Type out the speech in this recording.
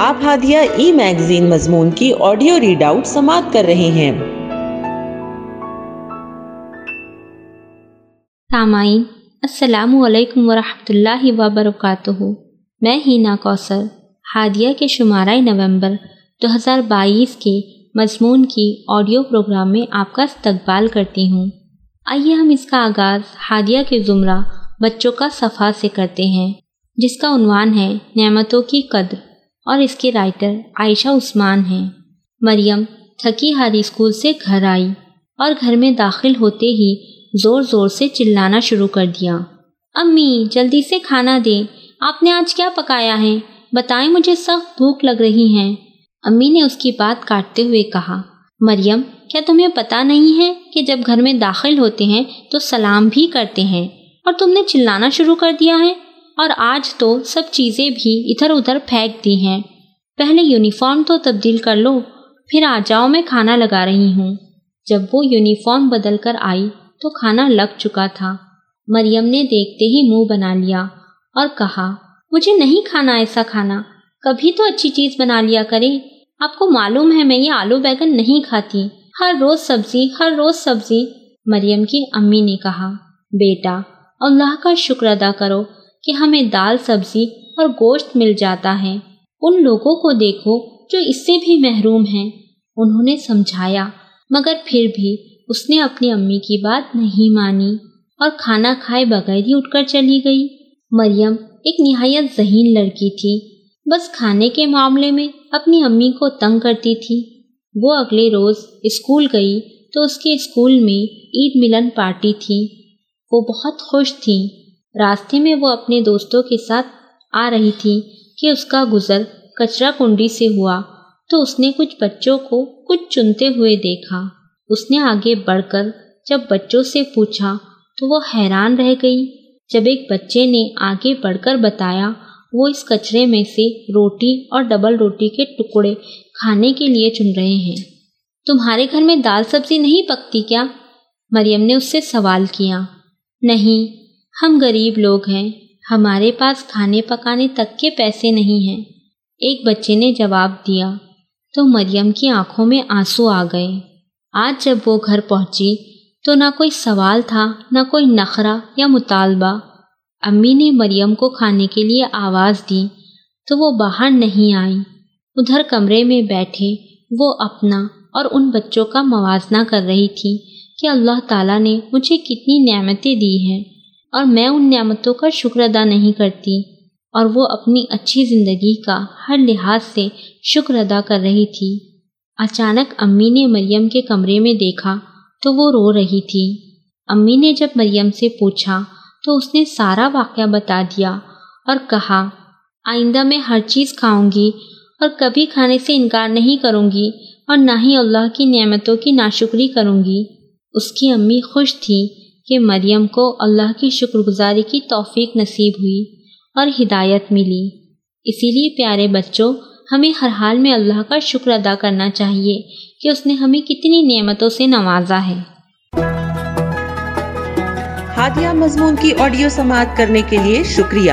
آپ ہادیہ ای میگزین مضمون کی آڈیو ریڈ آؤٹ سماعت کر رہے ہیں۔ سامعین، السلام علیکم ورحمۃ اللہ وبرکاتہ میں ہینا کوثر، ہادیہ کے شمارہ نومبر دو ہزار بائیس کے مضمون کی آڈیو پروگرام میں آپ کا استقبال کرتی ہوں۔ آئیے ہم اس کا آغاز ہادیہ کے زمرہ بچوں کا صفحہ سے کرتے ہیں، جس کا عنوان ہے نعمتوں کی قدر۔ اور اس کے رائٹر عائشہ عثمان ہیں۔ مریم تھکی ہاری اسکول سے گھر آئی اور گھر میں داخل ہوتے ہی زور زور سے چلانا شروع کر دیا۔ امی، جلدی سے کھانا دیں۔ آپ نے آج کیا پکایا ہے؟ بتائیں مجھے سخت بھوک لگ رہی ہیں امی نے اس کی بات کاٹتے ہوئے کہا، مریم، کیا تمہیں پتا نہیں ہے کہ جب گھر میں داخل ہوتے ہیں تو سلام بھی کرتے ہیں اور تم نے چلانا شروع کر دیا ہے؟ اور آج تو سب چیزیں بھی ادھر ادھر پھینک دی ہیں۔ پہلے یونیفارم تو تبدیل کر لو، پھر آ جاؤ میں کھانا لگا رہی ہوں۔ جب وہ یونیفارم بدل کر آئی تو کھانا لگ چکا تھا۔ مریم نے دیکھتے ہی منہ بنا لیا اور کہا، مجھے نہیں کھانا ایسا کھانا، کبھی تو اچھی چیز بنا لیا کرے۔ آپ کو معلوم ہے میں یہ آلو بیگن نہیں کھاتی۔ ہر روز سبزی، ہر روز سبزی۔ مریم کی امی نے کہا، بیٹا، اللہ کا شکر ادا کرو۔ کہ ہمیں دال سبزی اور گوشت مل جاتا ہے۔ ان لوگوں کو دیکھو جو اس سے بھی محروم ہیں۔ انہوں نے سمجھایا، مگر پھر بھی اس نے اپنی امی کی بات نہیں مانی اور کھانا کھائے بغیر ہی اٹھ کر چلی گئی۔ مریم ایک نہایت ذہین لڑکی تھی۔ بس کھانے کے معاملے میں اپنی امی کو تنگ کرتی تھی۔ وہ اگلے روز اسکول گئی تو اس کے اسکول میں عید ملن پارٹی تھی۔ وہ بہت خوش تھی راستے میں وہ اپنے دوستوں کے ساتھ آ رہی تھی کہ اس کا گزر کچرا کنڈی سے ہوا تو اس نے کچھ بچوں کو کچھ چنتے ہوئے دیکھا۔ اس نے آگے بڑھ کر جب بچوں سے پوچھا تو وہ حیران رہ گئی۔ جب ایک بچے نے آگے بڑھ کر بتایا، وہ اس کچرے میں سے روٹی اور ڈبل روٹی کے ٹکڑے کھانے کے لیے چن رہے ہیں۔ تمہارے گھر میں دال سبزی نہیں پکتی کیا؟ مریم نے اس سے سوال کیا۔ نہیں ہم غریب لوگ ہیں، ہمارے پاس کھانے پکانے تک کے پیسے نہیں ہیں۔ ایک بچے نے جواب دیا، تو مریم کی آنکھوں میں آنسو آ گئے۔ آج جب وہ گھر پہنچی، تو نہ کوئی سوال تھا، نہ کوئی نخرہ یا مطالبہ۔ امی نے مریم کو کھانے کے لیے آواز دی، تو وہ باہر نہیں آئی ادھر کمرے میں بیٹھے، وہ اپنا اور ان بچوں کا موازنہ کر رہی تھی کہ اللہ تعالیٰ نے مجھے کتنی نعمتیں دی ہیں۔ اور میں ان نعمتوں کا شکر ادا نہیں کرتی اور وہ اپنی اچھی زندگی کا ہر لحاظ سے شکر ادا کر رہی تھی۔ اچانک امی نے مریم کے کمرے میں دیکھا تو وہ رو رہی تھی۔ امی نے جب مریم سے پوچھا تو اس نے سارا واقعہ بتا دیا اور کہا، آئندہ میں ہر چیز کھاؤں گی اور کبھی کھانے سے انکار نہیں کروں گی اور نہ ہی اللہ کی نعمتوں کی ناشکری کروں گی۔ اس کی امی خوش تھی کہ مریم کو اللہ کی شکر گزاری کی توفیق نصیب ہوئی اور ہدایت ملی۔ اسی لیے پیارے بچوں، ہمیں ہر حال میں اللہ کا شکر ادا کرنا چاہیے کہ اس نے ہمیں کتنی نعمتوں سے نوازا ہے۔ ہادیہ مضمون کی آڈیو سماعت کرنے کے لیے شکریہ۔